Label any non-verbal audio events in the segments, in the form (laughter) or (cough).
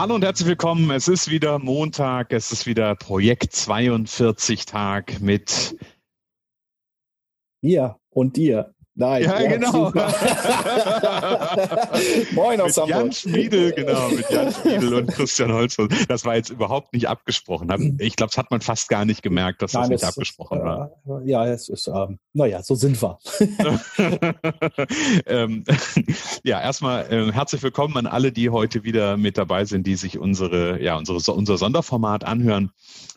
Hallo und herzlich willkommen. Es ist wieder Montag, es ist wieder Projekt 42 Tag mit mir und dir. Nein, ja, ja genau. (laughs) Moin aus mit Jan Schmiedel, genau, mit Jan Schmiedel und Christian Holzfeld. Das war jetzt überhaupt nicht abgesprochen. Ich glaube, das hat man fast gar nicht gemerkt, dass Nein, das nicht abgesprochen ist, war. Äh, ja, es ist, ähm, naja, so sind wir. (laughs) ähm, (laughs) ja, erstmal äh, herzlich willkommen an alle, die heute wieder mit dabei sind, die sich unsere, ja, unsere, unser Sonderformat anhören.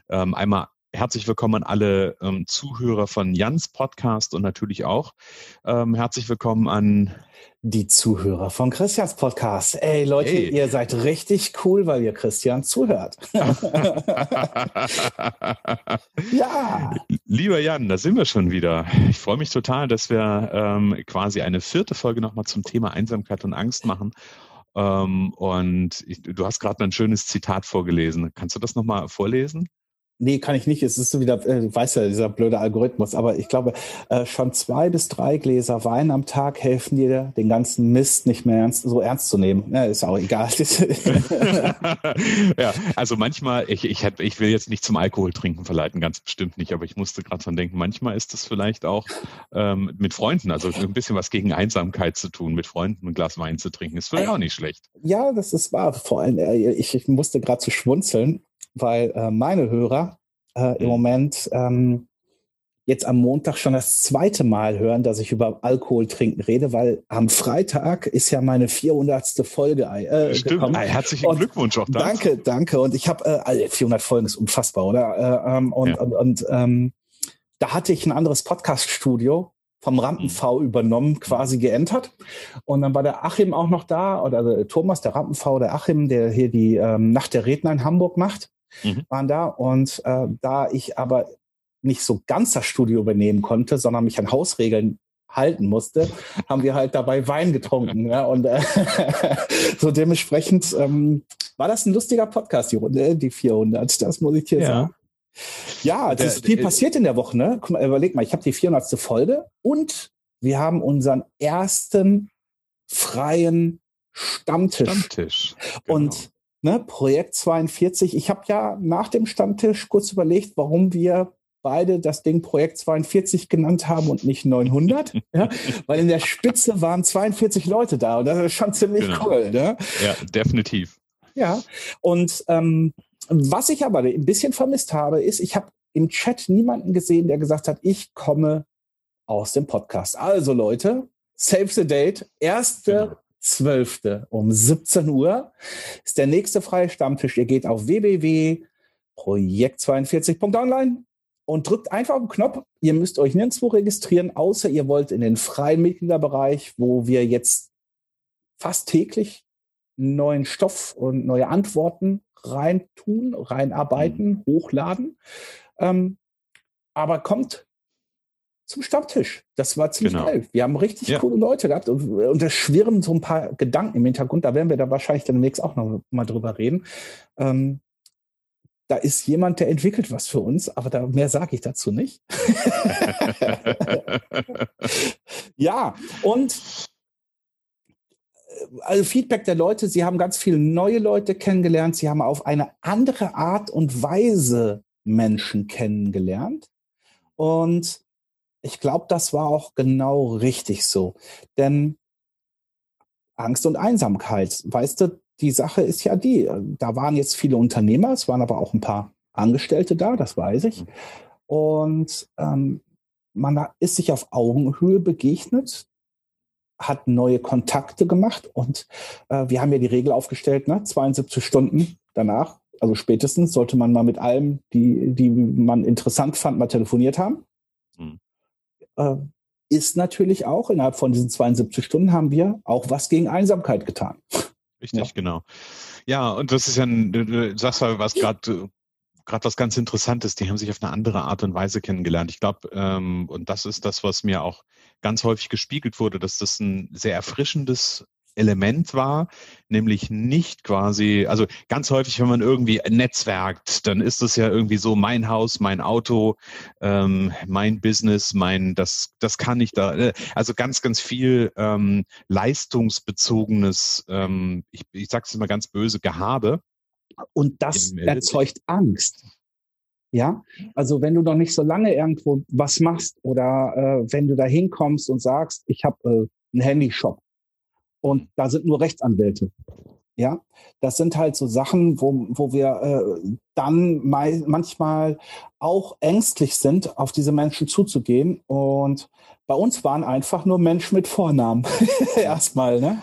Ähm, einmal herzlich willkommen an alle ähm, Zuhörer von Jans Podcast und natürlich auch ähm, herzlich willkommen an die Zuhörer von Christians Podcast. Ey Leute, hey. ihr seid richtig cool, weil ihr Christian zuhört. (laughs) ja. Lieber Jan, da sind wir schon wieder. Ich freue mich total, dass wir ähm, quasi eine vierte Folge nochmal zum Thema Einsamkeit und Angst machen. Ähm, und ich, du hast gerade ein schönes Zitat vorgelesen. Kannst du das nochmal vorlesen? Nee, kann ich nicht. Es ist so wieder, äh, du weißt ja, dieser blöde Algorithmus. Aber ich glaube, äh, schon zwei bis drei Gläser Wein am Tag helfen dir, den ganzen Mist nicht mehr ernst, so ernst zu nehmen. Ja, ist auch egal. (laughs) (laughs) ja, also manchmal, ich, ich, hab, ich will jetzt nicht zum Alkohol trinken verleiten, ganz bestimmt nicht. Aber ich musste gerade dran denken, manchmal ist das vielleicht auch ähm, mit Freunden, also ein bisschen was gegen Einsamkeit zu tun, mit Freunden ein Glas Wein zu trinken, ist vielleicht auch nicht schlecht. Ja, das ist wahr. Vor allem, äh, ich, ich musste gerade zu schwunzeln weil äh, meine Hörer äh, im mhm. Moment ähm, jetzt am Montag schon das zweite Mal hören, dass ich über Alkohol trinken rede, weil am Freitag ist ja meine 400. Folge äh, Stimmt. gekommen. Herzlichen und Glückwunsch auch dazu. Danke, danke. Und ich habe äh, 400 Folgen ist unfassbar, oder? Äh, ähm, und, ja. und, und ähm, da hatte ich ein anderes Podcast-Studio vom Rampen-V mhm. übernommen, quasi geentert. Und dann war der Achim auch noch da, oder der Thomas, der Rampen-V, der Achim, der hier die ähm, Nacht der Redner in Hamburg macht mhm. waren da. Und äh, da ich aber nicht so ganz das Studio übernehmen konnte, sondern mich an Hausregeln halten musste, haben wir halt dabei Wein getrunken. (laughs) Ja, und äh, (laughs) so dementsprechend ähm, war das ein lustiger Podcast, die Runde, die 400. Das muss ich dir ja. sagen. Ja, es ist viel passiert in der Woche. Ne? Guck mal, überleg mal, ich habe die 400. Folge und wir haben unseren ersten freien Stammtisch. Stammtisch. Genau. Und ne, Projekt 42. Ich habe ja nach dem Stammtisch kurz überlegt, warum wir beide das Ding Projekt 42 genannt haben und nicht 900, (laughs) ja, weil in der Spitze waren 42 Leute da und das ist schon ziemlich genau. cool. Ne? Ja, definitiv. Ja, und ähm, was ich aber ein bisschen vermisst habe, ist, ich habe im Chat niemanden gesehen, der gesagt hat, ich komme aus dem Podcast. Also Leute, save the date, erste genau. 12. um 17 Uhr ist der nächste freie Stammtisch. Ihr geht auf www.projekt42.online und drückt einfach auf den Knopf. Ihr müsst euch nirgendwo registrieren, außer ihr wollt in den freien Mitgliederbereich, wo wir jetzt fast täglich neuen Stoff und neue Antworten reintun, reinarbeiten, mhm. hochladen. Ähm, aber kommt zum Stammtisch. Das war ziemlich genau. geil. Wir haben richtig ja. coole Leute gehabt und, und da schwirren so ein paar Gedanken im Hintergrund. Da werden wir da wahrscheinlich dann demnächst auch noch mal drüber reden. Ähm, da ist jemand, der entwickelt was für uns, aber da, mehr sage ich dazu nicht. (laughs) ja, und äh, also Feedback der Leute, sie haben ganz viele neue Leute kennengelernt, sie haben auf eine andere Art und Weise Menschen kennengelernt. Und ich glaube, das war auch genau richtig so. Denn Angst und Einsamkeit, weißt du, die Sache ist ja die, da waren jetzt viele Unternehmer, es waren aber auch ein paar Angestellte da, das weiß ich. Mhm. Und ähm, man ist sich auf Augenhöhe begegnet, hat neue Kontakte gemacht und äh, wir haben ja die Regel aufgestellt, ne? 72 Stunden danach, also spätestens sollte man mal mit allem, die, die man interessant fand, mal telefoniert haben. Äh, ist natürlich auch, innerhalb von diesen 72 Stunden haben wir auch was gegen Einsamkeit getan. Richtig, ja. genau. Ja, und das ist ja, ein, du sagst ja was gerade gerade was ganz Interessantes. Die haben sich auf eine andere Art und Weise kennengelernt. Ich glaube, ähm, und das ist das, was mir auch ganz häufig gespiegelt wurde, dass das ein sehr erfrischendes Element war, nämlich nicht quasi, also ganz häufig, wenn man irgendwie netzwerkt, dann ist es ja irgendwie so mein Haus, mein Auto, ähm, mein Business, mein, das, das kann ich da, äh, also ganz, ganz viel ähm, leistungsbezogenes, ähm, ich, ich sage es immer ganz böse, Gehabe. Und das erzeugt Angst. Ja, also wenn du noch nicht so lange irgendwo was machst oder äh, wenn du da hinkommst und sagst, ich habe äh, einen Handyshop und da sind nur Rechtsanwälte. Ja, das sind halt so Sachen, wo, wo wir äh, dann manchmal auch ängstlich sind, auf diese Menschen zuzugehen. Und bei uns waren einfach nur Menschen mit Vornamen (laughs) erstmal, ne?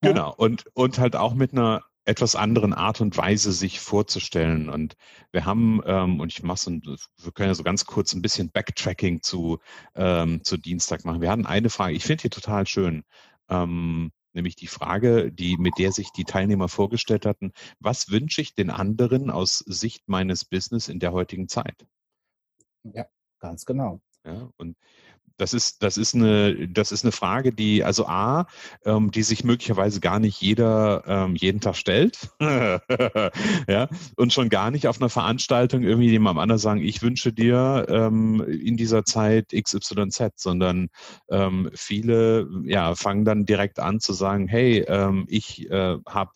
Genau, und, und halt auch mit einer etwas anderen Art und Weise sich vorzustellen. Und wir haben, ähm, und ich mache so, wir können ja so ganz kurz ein bisschen Backtracking zu, ähm, zu Dienstag machen. Wir hatten eine Frage, ich finde die total schön. Ähm, nämlich die Frage, die, mit der sich die Teilnehmer vorgestellt hatten, was wünsche ich den anderen aus Sicht meines Business in der heutigen Zeit? Ja, ganz genau. Ja, und das ist, das ist eine, das ist eine Frage, die, also A, ähm, die sich möglicherweise gar nicht jeder ähm, jeden Tag stellt. (laughs) ja, und schon gar nicht auf einer Veranstaltung irgendwie jemandem anderen sagen, ich wünsche dir ähm, in dieser Zeit XYZ, sondern ähm, viele ja, fangen dann direkt an zu sagen, hey, ähm, ich äh, habe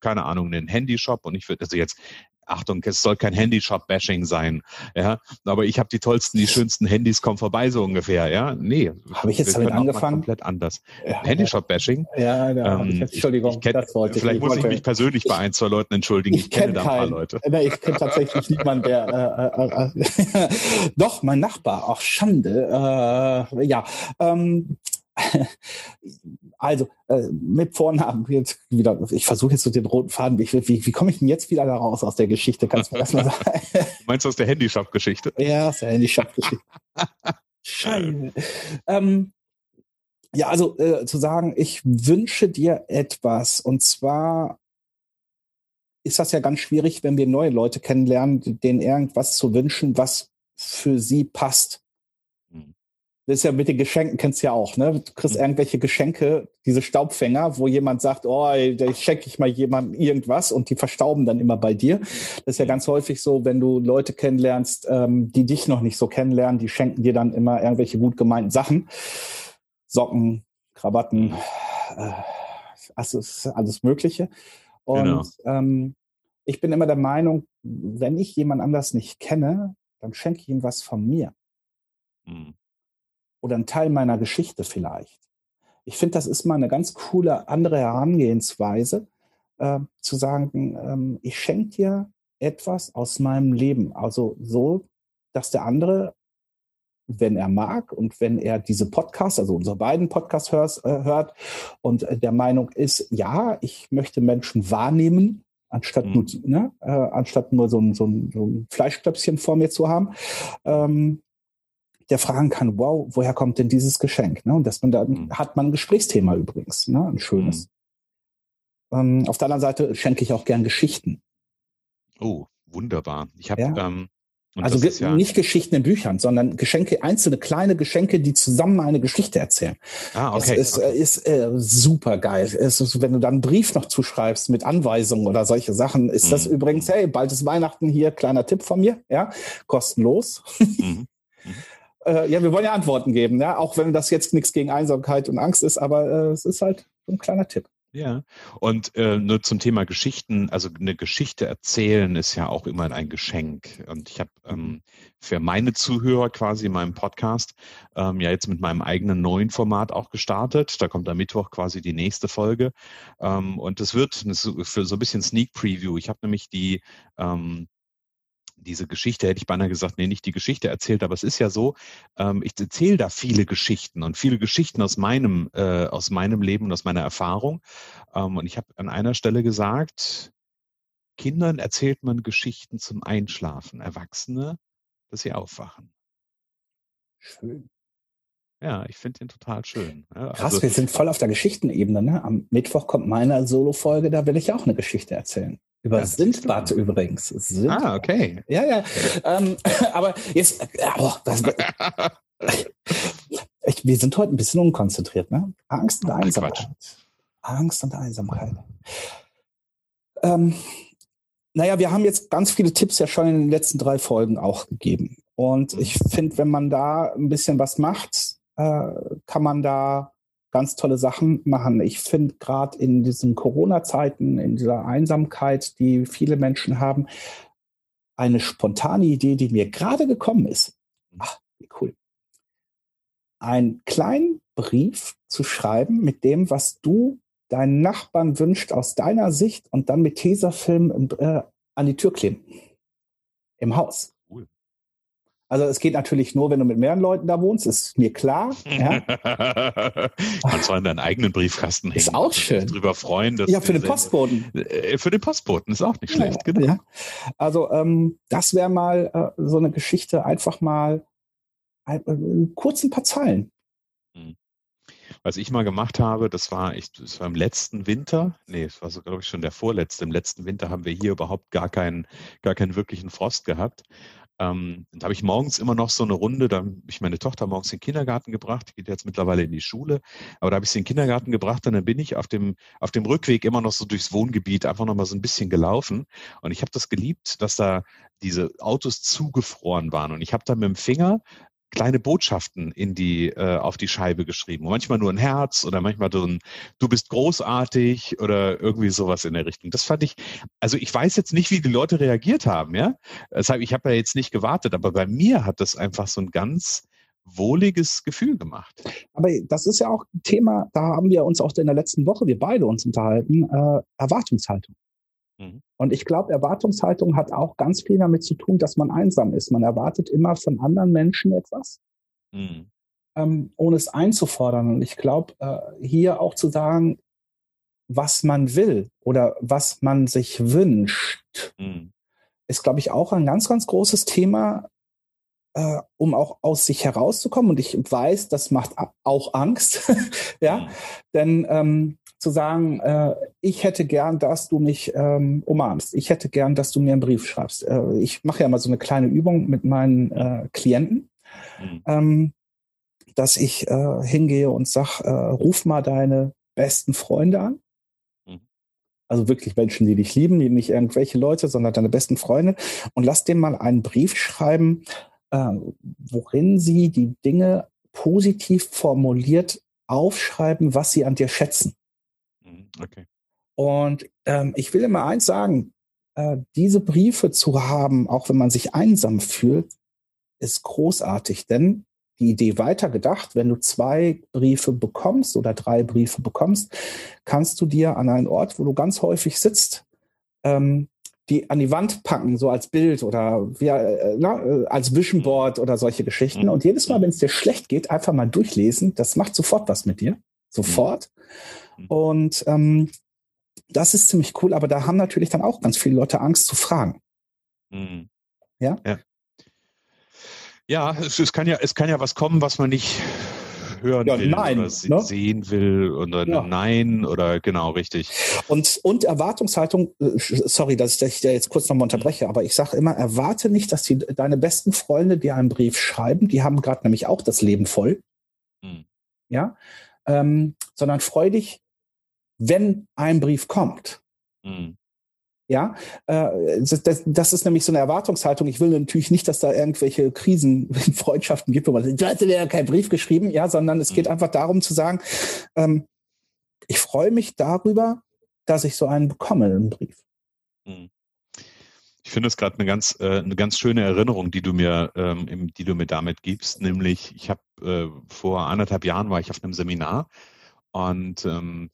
keine Ahnung, einen Handyshop und ich würde, also jetzt Achtung, es soll kein Handyshop-Bashing sein, ja, aber ich habe die tollsten, die schönsten Handys, komm vorbei, so ungefähr, ja, nee. Habe ich jetzt damit angefangen? komplett anders. Ja, Handyshop-Bashing? Ja, ja ähm, ich, Entschuldigung, ich kenn, das wollte Vielleicht ich muss ich mich persönlich bei ein, zwei Leuten entschuldigen, ich, ich kenne kenn da ein paar Leute. Ich kenne tatsächlich niemanden, der, äh, äh, äh, (laughs) doch, mein Nachbar, ach Schande, äh, ja, ähm, (laughs) also, äh, mit Vornamen jetzt wieder, ich versuche jetzt so den roten Faden, wie, wie, wie komme ich denn jetzt wieder da raus aus der Geschichte? Kannst du mir das mal sagen? (laughs) Meinst du aus der Handyshop-Geschichte? Ja, aus der Handyshop-Geschichte. Scheiße. Ähm, ja, also äh, zu sagen, ich wünsche dir etwas und zwar ist das ja ganz schwierig, wenn wir neue Leute kennenlernen, denen irgendwas zu wünschen, was für sie passt. Das ist ja mit den Geschenken, kennst du ja auch, ne? Du kriegst mhm. irgendwelche Geschenke, diese Staubfänger, wo jemand sagt, oh, da schenke ich mal jemandem irgendwas und die verstauben dann immer bei dir. Das ist ja ganz häufig so, wenn du Leute kennenlernst, ähm, die dich noch nicht so kennenlernen, die schenken dir dann immer irgendwelche gut gemeinten Sachen. Socken, Krawatten, äh, also alles Mögliche. Und genau. ähm, ich bin immer der Meinung, wenn ich jemand anders nicht kenne, dann schenke ich ihm was von mir. Mhm oder ein Teil meiner Geschichte vielleicht. Ich finde, das ist mal eine ganz coole andere Herangehensweise, äh, zu sagen, ähm, ich schenke dir etwas aus meinem Leben. Also so, dass der andere, wenn er mag und wenn er diese Podcasts, also unsere beiden Podcasts hört, äh, hört und der Meinung ist, ja, ich möchte Menschen wahrnehmen, anstatt, mhm. nur, ne, äh, anstatt nur so ein, so, ein, so ein Fleischstöpschen vor mir zu haben, ähm, der fragen kann, wow, woher kommt denn dieses Geschenk? Ne? Und dass man da mhm. hat man ein Gesprächsthema übrigens, ne? ein schönes. Mhm. Ähm, auf der anderen Seite schenke ich auch gern Geschichten. Oh, wunderbar. Ich habe ja. ähm, also ja nicht Geschichten in Büchern, sondern Geschenke, einzelne kleine Geschenke, die zusammen eine Geschichte erzählen. Ah, okay. Das ist, okay. ist äh, super geil. Ist, wenn du dann einen Brief noch zuschreibst mit Anweisungen oder solche Sachen, ist mhm. das übrigens, hey, bald ist Weihnachten hier, kleiner Tipp von mir, ja, kostenlos. Mhm. Äh, ja, wir wollen ja Antworten geben, ja, auch wenn das jetzt nichts gegen Einsamkeit und Angst ist, aber äh, es ist halt so ein kleiner Tipp. Ja, und äh, nur zum Thema Geschichten, also eine Geschichte erzählen ist ja auch immer ein Geschenk. Und ich habe ähm, für meine Zuhörer quasi in meinem Podcast ähm, ja jetzt mit meinem eigenen neuen Format auch gestartet. Da kommt am Mittwoch quasi die nächste Folge. Ähm, und es wird für so ein bisschen Sneak Preview. Ich habe nämlich die ähm, diese Geschichte, hätte ich beinahe gesagt, nee, nicht die Geschichte erzählt, aber es ist ja so, ähm, ich erzähle da viele Geschichten und viele Geschichten aus meinem, äh, aus meinem Leben und aus meiner Erfahrung. Ähm, und ich habe an einer Stelle gesagt, Kindern erzählt man Geschichten zum Einschlafen, Erwachsene, dass sie aufwachen. Schön. Ja, ich finde den total schön. Ja, Krass, also, wir sind voll auf der Geschichtenebene. Ne? Am Mittwoch kommt meine Solo-Folge, da will ich auch eine Geschichte erzählen. Über ja, Sindbad übrigens. Sindbad. Ah, okay. Ja, ja. Ähm, (laughs) aber jetzt, oh, das, (laughs) ich, wir sind heute ein bisschen unkonzentriert, ne? Angst und Einsamkeit. Angst und Einsamkeit. Ähm, naja, wir haben jetzt ganz viele Tipps ja schon in den letzten drei Folgen auch gegeben. Und ich finde, wenn man da ein bisschen was macht, äh, kann man da ganz tolle Sachen machen. Ich finde gerade in diesen Corona-Zeiten, in dieser Einsamkeit, die viele Menschen haben, eine spontane Idee, die mir gerade gekommen ist. Ach, wie cool. Einen kleinen Brief zu schreiben mit dem, was du deinen Nachbarn wünscht aus deiner Sicht und dann mit Tesafilm äh, an die Tür kleben. Im Haus. Also es geht natürlich nur, wenn du mit mehreren Leuten da wohnst, ist mir klar. Ja. Kannst du an deinen eigenen Briefkasten hängen. Ist auch schön. Drüber freuen. ja, für den Postboten. Äh, für den Postboten ist auch nicht schlecht. Ja, genau. Ja. Also ähm, das wäre mal äh, so eine Geschichte, einfach mal äh, kurz ein paar Zeilen. Hm. Was ich mal gemacht habe, das war, ich, das war im letzten Winter, nee, es war so, glaube ich, schon der vorletzte. Im letzten Winter haben wir hier überhaupt gar keinen, gar keinen wirklichen Frost gehabt. Ähm, da habe ich morgens immer noch so eine Runde, da habe ich meine Tochter morgens in den Kindergarten gebracht, die geht jetzt mittlerweile in die Schule, aber da habe ich sie in den Kindergarten gebracht und dann bin ich auf dem, auf dem Rückweg immer noch so durchs Wohngebiet einfach noch mal so ein bisschen gelaufen. Und ich habe das geliebt, dass da diese Autos zugefroren waren. Und ich habe da mit dem Finger kleine Botschaften in die, äh, auf die Scheibe geschrieben. Manchmal nur ein Herz oder manchmal so ein Du bist großartig oder irgendwie sowas in der Richtung. Das fand ich, also ich weiß jetzt nicht, wie die Leute reagiert haben, ja. Deshalb, ich habe ja jetzt nicht gewartet, aber bei mir hat das einfach so ein ganz wohliges Gefühl gemacht. Aber das ist ja auch ein Thema, da haben wir uns auch in der letzten Woche, wir beide uns unterhalten, äh, Erwartungshaltung. Mhm. Und ich glaube, Erwartungshaltung hat auch ganz viel damit zu tun, dass man einsam ist. Man erwartet immer von anderen Menschen etwas, mhm. ähm, ohne es einzufordern. Und ich glaube, äh, hier auch zu sagen, was man will oder was man sich wünscht, mhm. ist, glaube ich, auch ein ganz, ganz großes Thema, äh, um auch aus sich herauszukommen. Und ich weiß, das macht auch Angst, (laughs) ja, mhm. denn ähm, zu sagen, äh, ich hätte gern, dass du mich ähm, umarmst. Ich hätte gern, dass du mir einen Brief schreibst. Äh, ich mache ja mal so eine kleine Übung mit meinen äh, Klienten, mhm. ähm, dass ich äh, hingehe und sag, äh, ruf mal deine besten Freunde an. Mhm. Also wirklich Menschen, die dich lieben, nicht irgendwelche Leute, sondern deine besten Freunde. Und lass dem mal einen Brief schreiben, äh, worin sie die Dinge positiv formuliert aufschreiben, was sie an dir schätzen. Okay. Und ähm, ich will immer eins sagen, äh, diese Briefe zu haben, auch wenn man sich einsam fühlt, ist großartig, denn die Idee weitergedacht, wenn du zwei Briefe bekommst oder drei Briefe bekommst, kannst du dir an einen Ort, wo du ganz häufig sitzt, ähm, die an die Wand packen, so als Bild oder wie, äh, na, äh, als Vision Board oder solche Geschichten. Mhm. Und jedes Mal, wenn es dir schlecht geht, einfach mal durchlesen. Das macht sofort was mit dir. Sofort. Mhm. Mhm. Und ähm, das ist ziemlich cool, aber da haben natürlich dann auch ganz viele Leute Angst zu fragen. Mhm. Ja? ja? Ja, es, es, kann ja, es kann ja was kommen, was man nicht hören ja, will nein, oder ne? sehen will oder ja. nein oder genau richtig. Und, und Erwartungshaltung, äh, sorry, dass ich da jetzt kurz nochmal unterbreche, aber ich sage immer, erwarte nicht, dass die, deine besten Freunde dir einen Brief schreiben, die haben gerade nämlich auch das Leben voll. Hm. Ja, ähm, sondern freu dich, wenn ein Brief kommt. Mhm. Ja, äh, das, das, ist nämlich so eine Erwartungshaltung. Ich will natürlich nicht, dass da irgendwelche Krisen in Freundschaften gibt, wo man sagt, du hast ja keinen Brief geschrieben, ja, sondern es mhm. geht einfach darum zu sagen, ähm, ich freue mich darüber, dass ich so einen bekomme, einen Brief. Mhm. Ich finde es gerade eine ganz, äh, eine ganz schöne Erinnerung, die du mir, ähm, im, die du mir damit gibst. Nämlich, ich habe äh, vor anderthalb Jahren war ich auf einem Seminar und ähm,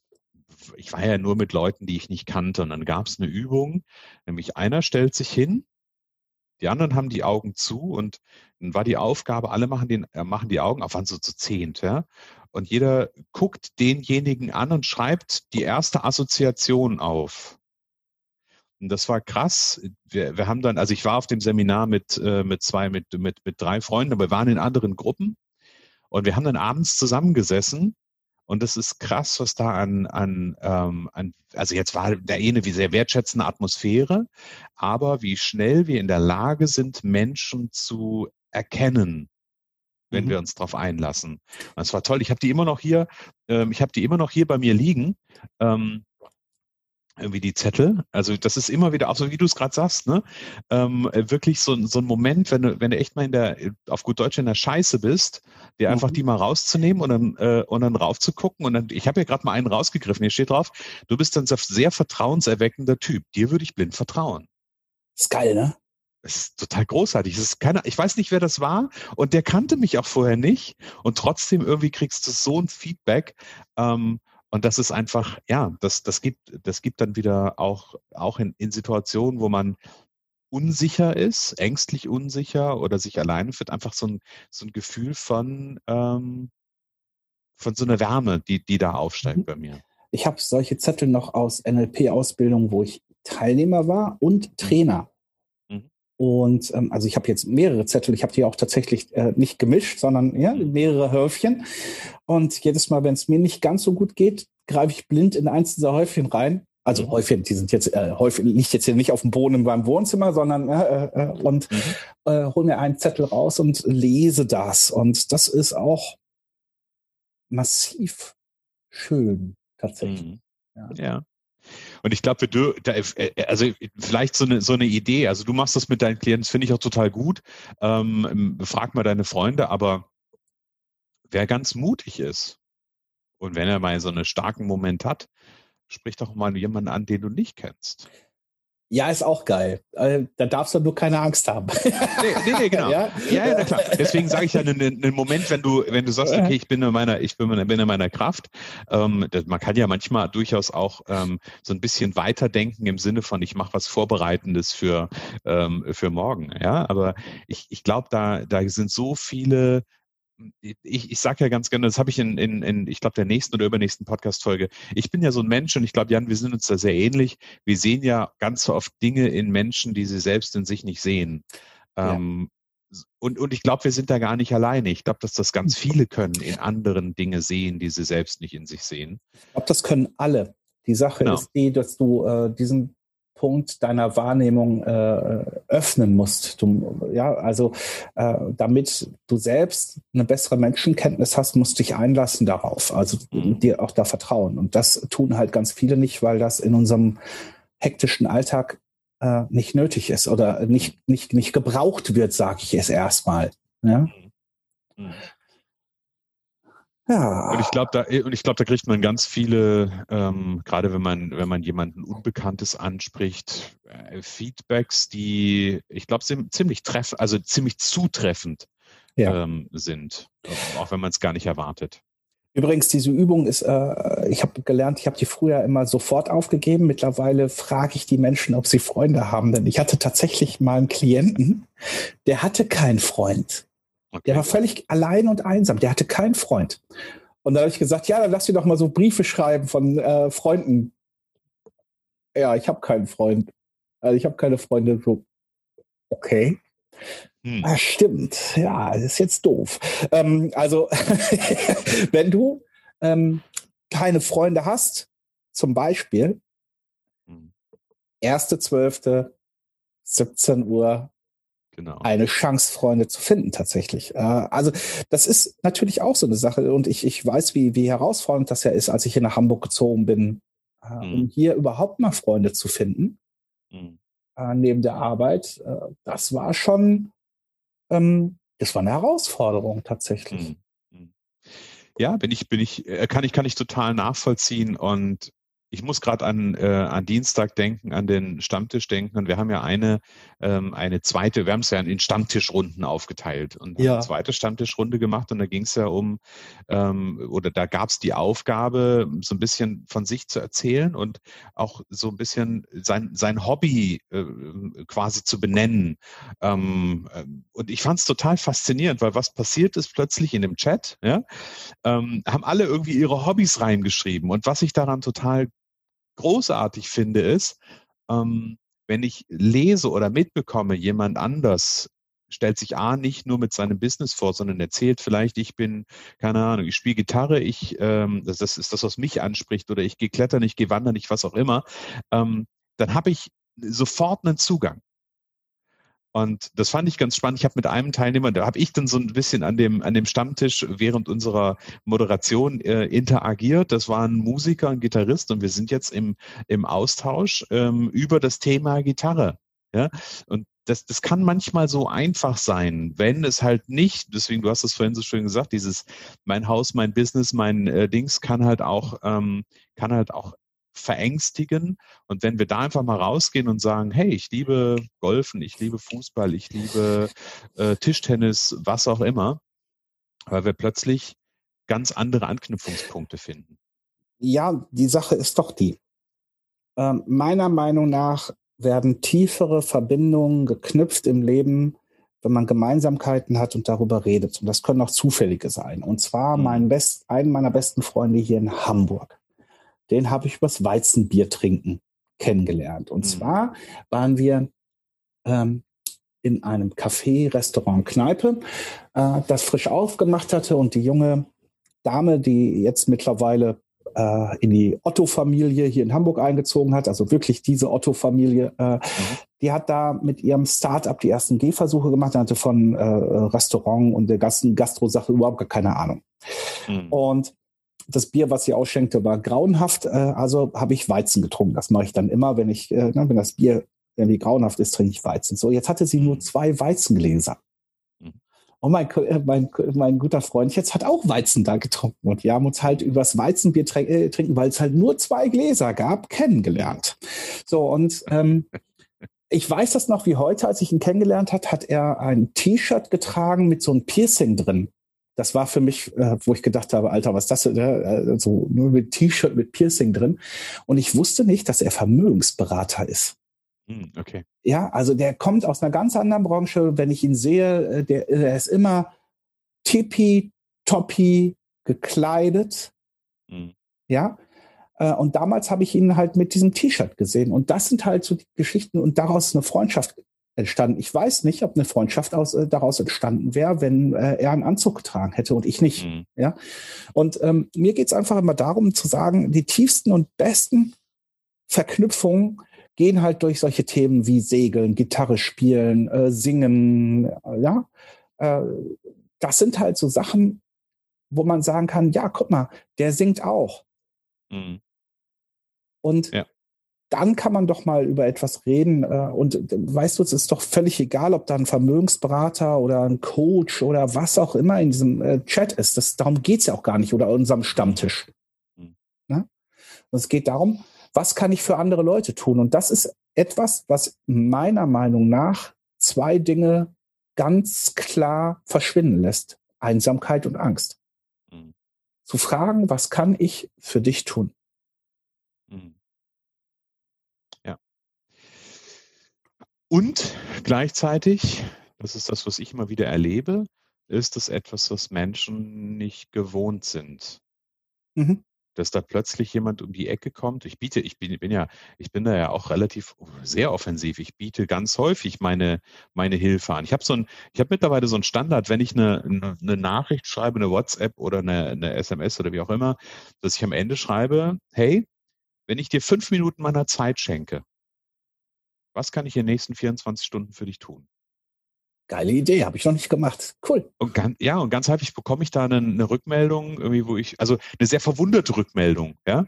ich war ja nur mit Leuten, die ich nicht kannte. Und dann gab es eine Übung, nämlich einer stellt sich hin, die anderen haben die Augen zu und dann war die Aufgabe, alle machen, den, äh, machen die Augen auf, waren so zu zehnt, ja. Und jeder guckt denjenigen an und schreibt die erste Assoziation auf. Und das war krass. Wir, wir haben dann, also ich war auf dem Seminar mit, äh, mit zwei, mit, mit, mit drei Freunden, aber wir waren in anderen Gruppen. Und wir haben dann abends zusammengesessen und das ist krass, was da an, an, ähm, an also jetzt war der eine wie sehr wertschätzende Atmosphäre, aber wie schnell wir in der Lage sind, Menschen zu erkennen, wenn mhm. wir uns darauf einlassen. Das war toll. Ich habe die immer noch hier, ähm, ich habe die immer noch hier bei mir liegen. Ähm, irgendwie die Zettel. Also das ist immer wieder, auch so wie du es gerade sagst, ne? Ähm, wirklich so, so ein Moment, wenn du, wenn du echt mal in der, auf gut Deutsch in der Scheiße bist, dir mhm. einfach die mal rauszunehmen und dann, äh, und dann raufzugucken. Und dann, ich habe ja gerade mal einen rausgegriffen, hier steht drauf, du bist ein sehr vertrauenserweckender Typ. Dir würde ich blind vertrauen. ist geil, ne? Es ist total großartig. Es ist keiner, ich weiß nicht, wer das war und der kannte mich auch vorher nicht und trotzdem irgendwie kriegst du so ein Feedback. Ähm, und das ist einfach, ja, das, das gibt, das gibt dann wieder auch, auch in, in Situationen, wo man unsicher ist, ängstlich unsicher oder sich alleine fühlt, einfach so ein, so ein Gefühl von, ähm, von so einer Wärme, die, die da aufsteigt mhm. bei mir. Ich habe solche Zettel noch aus NLP-Ausbildungen, wo ich Teilnehmer war und mhm. Trainer. Und ähm, also ich habe jetzt mehrere Zettel, ich habe die auch tatsächlich äh, nicht gemischt, sondern ja, mhm. mehrere Häufchen. Und jedes Mal, wenn es mir nicht ganz so gut geht, greife ich blind in eins dieser Häufchen rein. Also mhm. Häufchen, die sind jetzt äh, häufig liegt jetzt hier nicht auf dem Boden in meinem Wohnzimmer, sondern äh, äh, und mhm. äh, hol mir einen Zettel raus und lese das. Und das ist auch massiv schön tatsächlich. Mhm. Ja. ja. Und ich glaube, wir da, äh, also vielleicht so eine, so eine Idee, also du machst das mit deinen Klienten, finde ich auch total gut. Ähm, frag mal deine Freunde, aber wer ganz mutig ist und wenn er mal so einen starken Moment hat, sprich doch mal jemanden an, den du nicht kennst. Ja, ist auch geil. Äh, da darfst du nur keine Angst haben. Nee, nee, nee genau. (laughs) Ja, ja, ja klar. Deswegen sage ich ja einen, einen Moment, wenn du, wenn du sagst, okay, ich bin in meiner, ich bin, bin in meiner Kraft. Ähm, das, man kann ja manchmal durchaus auch ähm, so ein bisschen weiterdenken im Sinne von, ich mache was Vorbereitendes für, ähm, für morgen. Ja, aber ich, ich glaube, da, da sind so viele ich, ich sage ja ganz gerne, das habe ich in, in, in ich glaube, der nächsten oder übernächsten Podcast-Folge. Ich bin ja so ein Mensch und ich glaube, Jan, wir sind uns da sehr ähnlich. Wir sehen ja ganz oft Dinge in Menschen, die sie selbst in sich nicht sehen. Ja. Ähm, und, und ich glaube, wir sind da gar nicht alleine. Ich glaube, dass das ganz viele können in anderen Dinge sehen, die sie selbst nicht in sich sehen. Ich glaube, das können alle. Die Sache genau. ist die, dass du äh, diesen Punkt deiner Wahrnehmung äh, öffnen musst. Du, ja, also äh, damit du selbst eine bessere Menschenkenntnis hast, musst du dich einlassen darauf. Also mhm. dir auch da vertrauen. Und das tun halt ganz viele nicht, weil das in unserem hektischen Alltag äh, nicht nötig ist oder nicht, nicht, nicht gebraucht wird, sage ich es erstmal. Ja? Ja. Und ich glaube, da, und ich glaube, da kriegt man ganz viele, ähm, gerade wenn man, wenn man jemanden Unbekanntes anspricht, äh, Feedbacks, die, ich glaube, ziemlich treff, also ziemlich zutreffend ja. ähm, sind, auch wenn man es gar nicht erwartet. Übrigens, diese Übung ist, äh, ich habe gelernt, ich habe die früher immer sofort aufgegeben. Mittlerweile frage ich die Menschen, ob sie Freunde haben. Denn ich hatte tatsächlich mal einen Klienten, der hatte keinen Freund. Okay. Der war völlig allein und einsam. Der hatte keinen Freund. Und dann habe ich gesagt, ja, dann lass dir doch mal so Briefe schreiben von äh, Freunden. Ja, ich habe keinen Freund. Also ich habe keine Freunde. So, okay. Hm. Ah, stimmt. Ja, das ist jetzt doof. Ähm, also, (laughs) wenn du ähm, keine Freunde hast, zum Beispiel, hm. 1.12., 17 Uhr, genau. eine Chance, Freunde zu finden tatsächlich. Äh, also das ist natürlich auch so eine Sache und ich, ich weiß, wie, wie herausfordernd das ja ist, als ich hier nach Hamburg gezogen bin, äh, mhm. um hier überhaupt mal Freunde zu finden, mhm. äh, neben der Arbeit. Äh, das war schon, ähm, das war eine Herausforderung tatsächlich. Mhm. mhm. Ja, bin ich, bin ich, äh, kann ich, kann ich total nachvollziehen und ich muss gerade an, äh, an Dienstag denken, an den Stammtisch denken. Und wir haben ja eine, ähm, eine zweite, wir haben es ja in Stammtischrunden aufgeteilt und ja. eine zweite Stammtischrunde gemacht. Und da ging es ja um, ähm, oder da gab es die Aufgabe, so ein bisschen von sich zu erzählen und auch so ein bisschen sein, sein Hobby äh, quasi zu benennen. Ähm, äh, und ich fand es total faszinierend, weil was passiert ist plötzlich in dem Chat, ja, ähm, haben alle irgendwie ihre Hobbys reingeschrieben. Und was ich daran total großartig finde, ist, ähm, wenn ich lese oder mitbekomme, jemand anders stellt sich A nicht nur mit seinem Business vor, sondern erzählt vielleicht, ich bin, keine Ahnung, ich spiele Gitarre, ich, ähm, das, das ist das, was mich anspricht, oder ich gehe klettern, ich gehe wandern, ich was auch immer, ähm, dann habe ich sofort einen Zugang. Und das fand ich ganz spannend. Ich habe mit einem Teilnehmer, da habe ich dann so ein bisschen an dem, an dem Stammtisch während unserer Moderation äh, interagiert. Das war ein Musiker, ein Gitarrist und wir sind jetzt im, im Austausch ähm, über das Thema Gitarre. Ja? Und das, das kann manchmal so einfach sein, wenn es halt nicht, deswegen, du hast es vorhin so schön gesagt, dieses mein Haus, mein Business, mein äh, Dings kann halt auch, ähm, kann halt auch verängstigen. Und wenn wir da einfach mal rausgehen und sagen, hey, ich liebe Golfen, ich liebe Fußball, ich liebe äh, Tischtennis, was auch immer, weil wir plötzlich ganz andere Anknüpfungspunkte finden. Ja, die Sache ist doch die. Ähm, meiner Meinung nach werden tiefere Verbindungen geknüpft im Leben, wenn man Gemeinsamkeiten hat und darüber redet. Und das können auch zufällige sein. Und zwar mhm. mein Best, einen meiner besten Freunde hier in Hamburg den habe ich übers Weizenbier trinken kennengelernt. Und mhm. zwar waren wir ähm, in einem Café, Restaurant, Kneipe, äh, das frisch aufgemacht hatte und die junge Dame, die jetzt mittlerweile äh, in die Otto-Familie hier in Hamburg eingezogen hat, also wirklich diese Otto-Familie, äh, mhm. die hat da mit ihrem Start-up die ersten Gehversuche gemacht, hatte von äh, Restaurant und der ganzen Gastro-Sache überhaupt gar keine Ahnung. Mhm. Und das Bier, was sie ausschenkte, war grauenhaft. Äh, also habe ich Weizen getrunken. Das mache ich dann immer, wenn ich, äh, wenn das Bier irgendwie grauenhaft ist, trinke ich Weizen. So, jetzt hatte sie nur zwei Weizengläser. Mhm. Und mein, äh, mein, mein guter Freund jetzt hat auch Weizen da getrunken. Und wir haben uns halt übers Weizenbier trinken, weil es halt nur zwei Gläser gab, kennengelernt. So, und ähm, ich weiß das noch wie heute, als ich ihn kennengelernt hat, hat er ein T-Shirt getragen mit so einem Piercing drin das war für mich, äh, wo ich gedacht habe, Alter, was ist das? Äh, so nur mit T-Shirt mit Piercing drin. Und ich wusste nicht, dass er Vermögensberater ist. Hm, okay. Ja, also der kommt aus einer ganz anderen Branche. Wenn ich ihn sehe, äh, der, der ist immer tippi, toppi gekleidet. Mhm. Ja. Äh, und damals habe ich ihn halt mit diesem T-Shirt gesehen. Und das sind halt so die Geschichten und daraus eine Freundschaft entstanden. Ich weiß nicht, ob eine Freundschaft aus, äh, daraus entstanden wäre, wenn äh, er einen Anzug getragen hätte und ich nicht. Mhm. Ja? Und ähm, mir geht es einfach immer darum zu sagen, die tiefsten und besten Verknüpfungen gehen halt durch solche Themen wie Segeln, Gitarre spielen, äh, Singen, äh, ja. Äh, das sind halt so Sachen, wo man sagen kann, ja, guck mal, der singt auch. Mhm. Und ja dann kann man doch mal über etwas reden. Äh, und äh, weißt du, es ist doch völlig egal, ob da ein Vermögensberater oder ein Coach oder was auch immer in diesem äh, Chat ist. Das, darum geht es ja auch gar nicht oder unserem Stammtisch. Mhm. Ne? Es geht darum, was kann ich für andere Leute tun? Und das ist etwas, was meiner Meinung nach zwei Dinge ganz klar verschwinden lässt. Einsamkeit und Angst. Mhm. Zu fragen, was kann ich für dich tun? Mhm. Und gleichzeitig, das ist das, was ich immer wieder erlebe, ist es etwas, was Menschen nicht gewohnt sind. Mhm. Dass da plötzlich jemand um die Ecke kommt. Ich biete, ich bin, bin ja, ich bin da ja auch relativ sehr offensiv. Ich biete ganz häufig meine, meine Hilfe an. Ich habe so ein, ich habe mittlerweile so einen Standard, wenn ich eine, eine, Nachricht schreibe, eine WhatsApp oder eine, eine SMS oder wie auch immer, dass ich am Ende schreibe, hey, wenn ich dir fünf Minuten meiner Zeit schenke, was kann ich in den nächsten 24 Stunden für dich tun? Geile Idee, habe ich noch nicht gemacht. Cool. Und ganz, ja, und ganz häufig bekomme ich da eine, eine Rückmeldung, irgendwie, wo ich, also eine sehr verwunderte Rückmeldung, ja.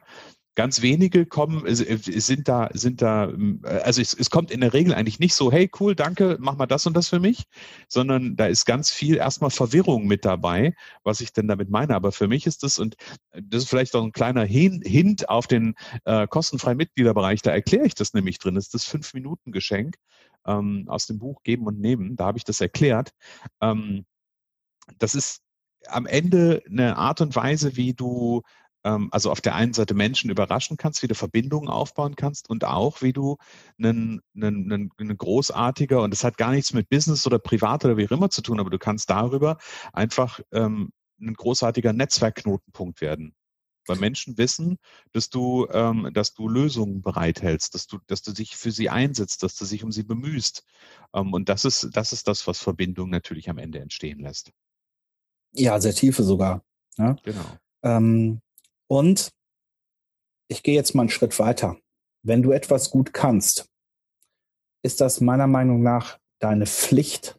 Ganz wenige kommen, sind da, sind da, also es, es, kommt in der Regel eigentlich nicht so, hey cool, danke, mach mal das und das für mich, sondern da ist ganz viel erstmal Verwirrung mit dabei, was ich denn damit meine. Aber für mich ist das, und das ist vielleicht auch ein kleiner Hint auf den äh, kostenfreien Mitgliederbereich, da erkläre ich das nämlich drin, das ist das Fünf-Minuten-Geschenk ähm, aus dem Buch Geben und Nehmen, da habe ich das erklärt. Ähm, das ist am Ende eine Art und Weise, wie du ähm, also auf der einen Seite Menschen überraschen kannst, wie du Verbindungen aufbauen kannst und auch wie du einen, einen, einen, einen großartiger, und das hat gar nichts mit Business oder Privat oder wie auch immer zu tun, aber du kannst darüber einfach ähm, ein großartiger Netzwerkknotenpunkt werden. Weil Menschen wissen, dass du, ähm, dass du Lösungen bereithältst, dass du, dass du dich für sie einsetzt, dass du dich um sie bemühst. Ähm, und das ist, das ist das, was Verbindung natürlich am Ende entstehen lässt. Ja, sehr tiefe sogar. Ja? Genau. Und ich gehe jetzt mal einen Schritt weiter. Wenn du etwas gut kannst, ist das meiner Meinung nach deine Pflicht,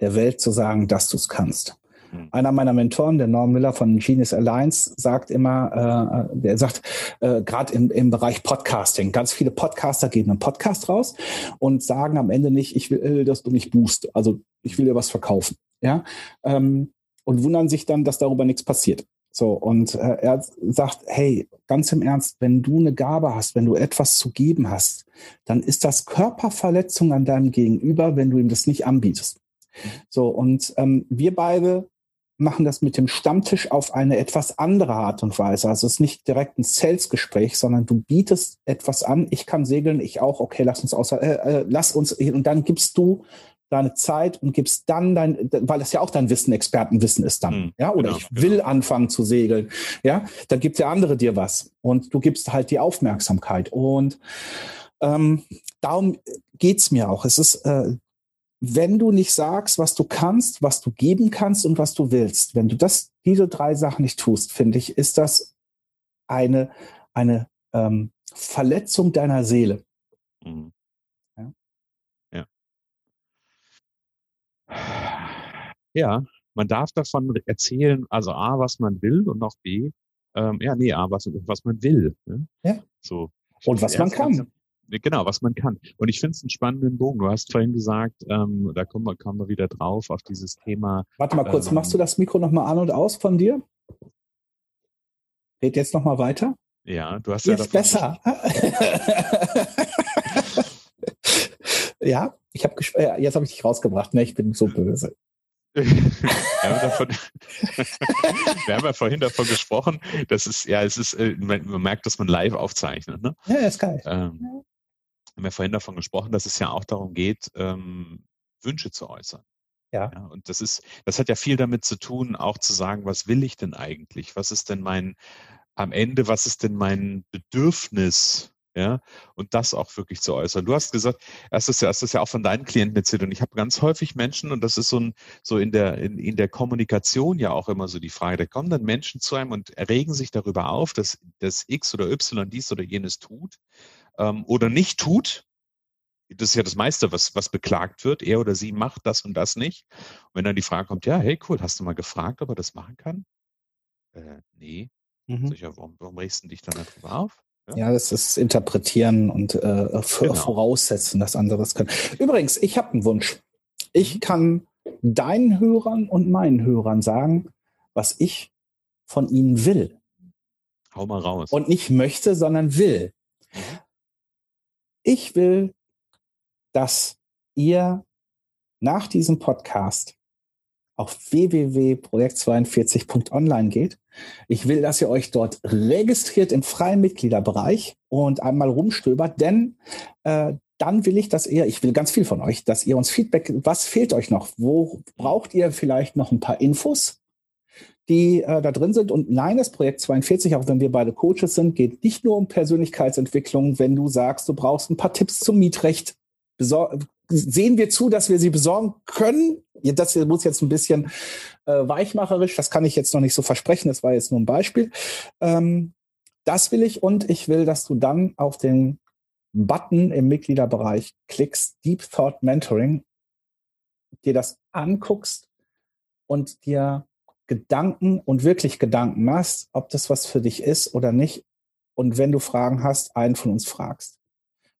der Welt zu sagen, dass du es kannst. Hm. Einer meiner Mentoren, der Norm Miller von Genius Alliance, sagt immer, äh, der sagt, äh, gerade im, im Bereich Podcasting, ganz viele Podcaster geben einen Podcast raus und sagen am Ende nicht, ich will, dass du mich boost, also ich will dir was verkaufen, ja, ähm, und wundern sich dann, dass darüber nichts passiert. So, und äh, er sagt, hey, ganz im Ernst, wenn du eine Gabe hast, wenn du etwas zu geben hast, dann ist das Körperverletzung an deinem Gegenüber, wenn du ihm das nicht anbietest. So, und ähm, wir beide machen das mit dem Stammtisch auf eine etwas andere Art und Weise. Also es ist nicht direkt ein Sales-Gespräch, sondern du bietest etwas an. Ich kann segeln, ich auch. Okay, lass uns außer, äh, äh, lass uns und dann gibst du deine Zeit und gibst dann dein, weil das ja auch dein Wissen, Expertenwissen ist dann, mhm, ja, oder genau, ich will genau. anfangen zu segeln, ja, dann gibt der andere dir was und du gibst halt die Aufmerksamkeit und ähm, darum geht's mir auch. Es ist, äh, wenn du nicht sagst, was du kannst, was du geben kannst und was du willst, wenn du das, diese drei Sachen nicht tust, finde ich, ist das eine, eine ähm, Verletzung deiner Seele. Mhm. Ja, man darf davon erzählen, also A, was man will und noch B, ähm, ja, nee, A, was, was man will. Ne? Ja. So. Und was man kann. Genau, was man kann. Und ich finde es einen spannenden Bogen. Du hast vorhin gesagt, ähm, da kommen wir, kommen wir wieder drauf auf dieses Thema. Warte mal kurz, ähm, machst du das Mikro nochmal an und aus von dir? Red jetzt nochmal weiter. Ja, du hast jetzt ja besser. (laughs) ja, ich habe äh, jetzt habe ich dich rausgebracht. Ne, ich bin so böse (laughs) wir, haben davon, (laughs) wir haben ja vorhin davon gesprochen, dass es, ja, es ist, äh, man, man merkt, dass man live aufzeichnet. Ne? Ja, ist geil. Ähm, wir haben ja vorhin davon gesprochen, dass es ja auch darum geht, ähm, Wünsche zu äußern. Ja. ja. Und das ist, das hat ja viel damit zu tun, auch zu sagen, was will ich denn eigentlich? Was ist denn mein, am Ende, was ist denn mein Bedürfnis? Ja, und das auch wirklich zu äußern. Du hast gesagt, erst ist ja, erst ist ja auch von deinen Klienten erzählt und ich habe ganz häufig Menschen und das ist so ein, so in der, in, in der Kommunikation ja auch immer so die Frage, da kommen dann Menschen zu einem und erregen sich darüber auf, dass, dass X oder Y dies oder jenes tut ähm, oder nicht tut. Das ist ja das meiste, was, was beklagt wird. Er oder sie macht das und das nicht. Und wenn dann die Frage kommt, ja, hey, cool, hast du mal gefragt, ob er das machen kann? Äh, nee. Mhm. Sicher, warum, warum regst du dich dann darüber auf? Ja, das ist Interpretieren und äh, genau. voraussetzen, dass andere es können. Übrigens, ich habe einen Wunsch. Ich kann deinen Hörern und meinen Hörern sagen, was ich von ihnen will. Hau mal raus. Und nicht möchte, sondern will. Mhm. Ich will, dass ihr nach diesem Podcast auf www.projekt42.online geht. Ich will, dass ihr euch dort registriert im freien Mitgliederbereich und einmal rumstöbert, denn äh, dann will ich, dass ihr, ich will ganz viel von euch, dass ihr uns Feedback, was fehlt euch noch? Wo braucht ihr vielleicht noch ein paar Infos, die äh, da drin sind? Und nein, das Projekt 42, auch wenn wir beide Coaches sind, geht nicht nur um Persönlichkeitsentwicklung. Wenn du sagst, du brauchst ein paar Tipps zum Mietrecht, sehen wir zu, dass wir sie besorgen können. Das muss jetzt ein bisschen äh, weichmacherisch, das kann ich jetzt noch nicht so versprechen, das war jetzt nur ein Beispiel. Ähm, das will ich und ich will, dass du dann auf den Button im Mitgliederbereich klickst, Deep Thought Mentoring, dir das anguckst und dir Gedanken und wirklich Gedanken machst, ob das was für dich ist oder nicht. Und wenn du Fragen hast, einen von uns fragst.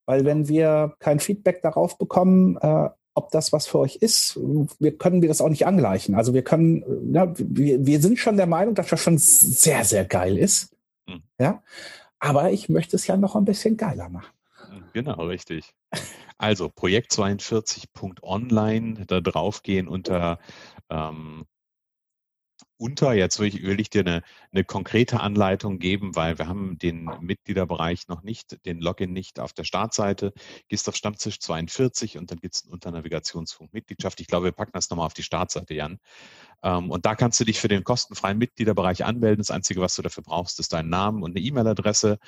Weil wenn wir kein Feedback darauf bekommen, äh, ob das was für euch ist, wir können wir das auch nicht angleichen. Also wir können, ja, wir, wir sind schon der Meinung, dass das schon sehr, sehr geil ist. Mhm. Ja. Aber ich möchte es ja noch ein bisschen geiler machen. Genau, richtig. Also Projekt42.online, da draufgehen unter ähm, unter. Jetzt will ich, will ich dir eine, eine konkrete Anleitung geben, weil wir haben den Mitgliederbereich noch nicht, den Login nicht auf der Startseite. Gehst auf Stammtisch 42 und dann gibt es unter Navigationspunkt Mitgliedschaft. Ich glaube, wir packen das nochmal auf die Startseite, Jan. Ähm, und da kannst du dich für den kostenfreien Mitgliederbereich anmelden. Das Einzige, was du dafür brauchst, ist dein Namen und eine E-Mail-Adresse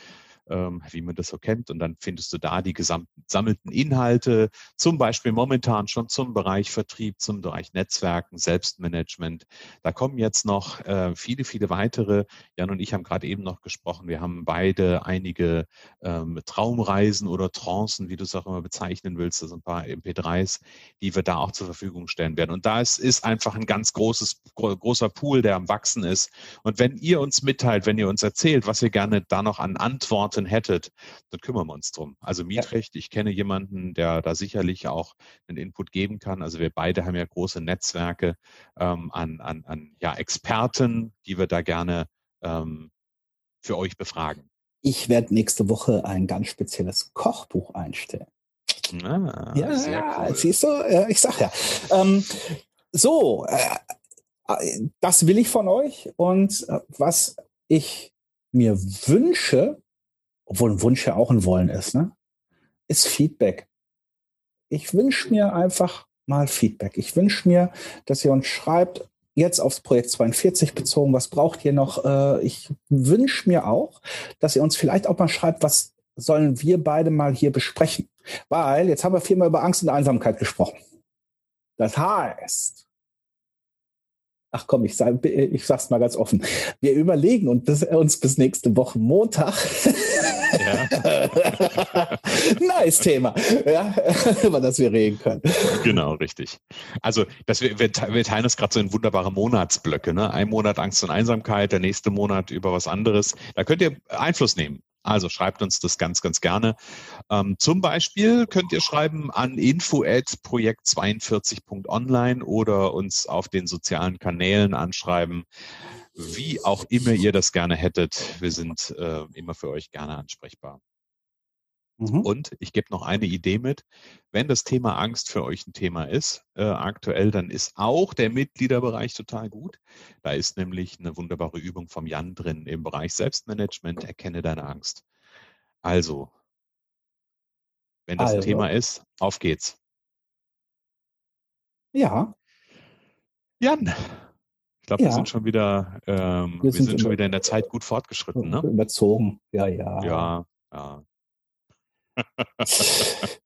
ähm, wie man das so kennt. Und dann findest du da die gesammelten Inhalte, zum Beispiel momentan schon zum Bereich Vertrieb, zum Bereich Netzwerken, Selbstmanagement. Da kommen jetzt noch äh, viele, viele weitere. Jan und ich haben gerade eben noch gesprochen. Wir haben beide einige ähm, Traumreisen oder Trancen, wie du es auch immer bezeichnen willst, also ein paar MP3s, die wir da auch zur Verfügung stellen werden. Und da ist, ist einfach ein ganz großes, großer Pool, der am Wachsen ist. Und wenn ihr uns mitteilt, wenn ihr uns erzählt, was ihr gerne da noch an Antworten Expertin hättet, dann kümmern wir uns drum. Also Mietrecht, ich kenne jemanden, der da sicherlich auch einen Input geben kann. Also wir beide haben ja große Netzwerke ähm, an, an, an ja, Experten, die wir da gerne ähm, für euch befragen. Ich werde nächste Woche ein ganz spezielles Kochbuch einstellen. Ah, ja, cool. siehst du, äh, ich sag ja. Ähm, so, äh, äh, das will ich von euch und äh, was ich mir wünsche, obwohl ein Wunsch ja auch ein Wollen ist, ne? ist Feedback. Ich wünsche mir einfach mal Feedback. Ich wünsche mir, dass ihr uns schreibt, jetzt aufs Projekt 42 bezogen, was braucht ihr noch? Äh, ich wünsche mir auch, dass ihr uns vielleicht auch mal schreibt, was sollen wir beide mal hier besprechen? Weil jetzt haben wir viermal über Angst und Einsamkeit gesprochen. Das heißt, Ach komm, ich, sag, ich sag's mal ganz offen. Wir überlegen und bis, uns bis nächste Woche Montag. Ja. (laughs) nice Thema, ja, (laughs) über das wir reden können. Genau, richtig. Also das, wir, wir teilen das gerade so in wunderbare Monatsblöcke. Ne? Ein Monat Angst und Einsamkeit, der nächste Monat über was anderes. Da könnt ihr Einfluss nehmen. Also schreibt uns das ganz, ganz gerne. Ähm, zum Beispiel könnt ihr schreiben an info@projekt42.online oder uns auf den sozialen Kanälen anschreiben, wie auch immer ihr das gerne hättet. Wir sind äh, immer für euch gerne ansprechbar. Mhm. Und ich gebe noch eine Idee mit. Wenn das Thema Angst für euch ein Thema ist, äh, aktuell, dann ist auch der Mitgliederbereich total gut. Da ist nämlich eine wunderbare Übung vom Jan drin im Bereich Selbstmanagement. Erkenne deine Angst. Also, wenn das also. ein Thema ist, auf geht's. Ja. Jan, ich glaube, ja. wir sind schon wieder, ähm, wir, wir, sind, sind schon wieder in der Zeit gut fortgeschritten, ne? Überzogen, ja, ja. Ja, ja. (laughs)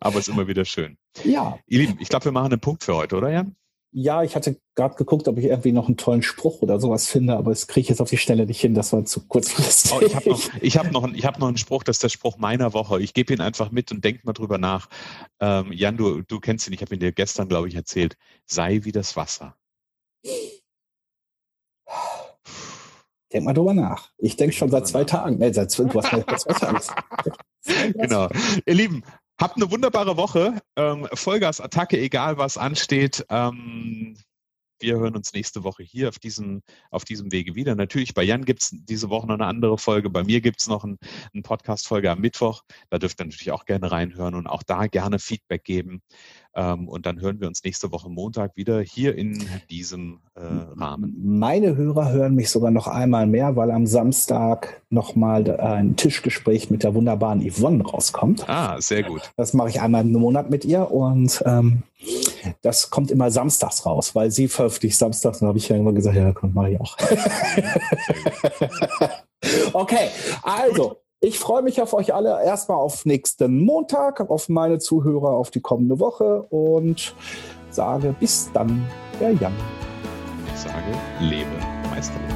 Aber es ist immer wieder schön. Ja. Ihr Lieben, ich glaube, wir machen einen Punkt für heute, oder Jan? Ja, ich hatte gerade geguckt, ob ich irgendwie noch einen tollen Spruch oder sowas finde, aber das kriege ich jetzt auf die Stelle nicht hin, das war zu kurzfristig. Oh, ich habe noch, (laughs) ich hab noch, hab noch einen Spruch, das ist der Spruch meiner Woche. Ich gebe ihn einfach mit und denk mal drüber nach. Ähm, Jan, du, du kennst ihn, ich habe ihn dir gestern, glaube ich, erzählt. Sei wie das Wasser. Denk mal drüber nach. Ich denke schon seit zwei Tagen. Nee, seit zwei, du hast mal zwei Tagen. (laughs) genau. Ihr Lieben, habt eine wunderbare Woche. Ähm, Vollgas, Attacke, egal was ansteht. Ähm, wir hören uns nächste Woche hier auf diesem, auf diesem Wege wieder. Natürlich, bei Jan gibt es diese Woche noch eine andere Folge. Bei mir gibt es noch ein, eine Podcast-Folge am Mittwoch. Da dürft ihr natürlich auch gerne reinhören und auch da gerne Feedback geben. Ähm, und dann hören wir uns nächste Woche Montag wieder hier in diesem äh, Rahmen. Meine Hörer hören mich sogar noch einmal mehr, weil am Samstag nochmal ein Tischgespräch mit der wunderbaren Yvonne rauskommt. Ah, sehr gut. Das mache ich einmal im Monat mit ihr und ähm, das kommt immer samstags raus, weil sie veröffentlicht samstags. Dann habe ich ja immer gesagt, ja, komm, mache ich auch. (laughs) okay, also. Ich freue mich auf euch alle. Erstmal auf nächsten Montag, auf meine Zuhörer, auf die kommende Woche und sage bis dann, der Jan. Ich sage, lebe, Meisterleben.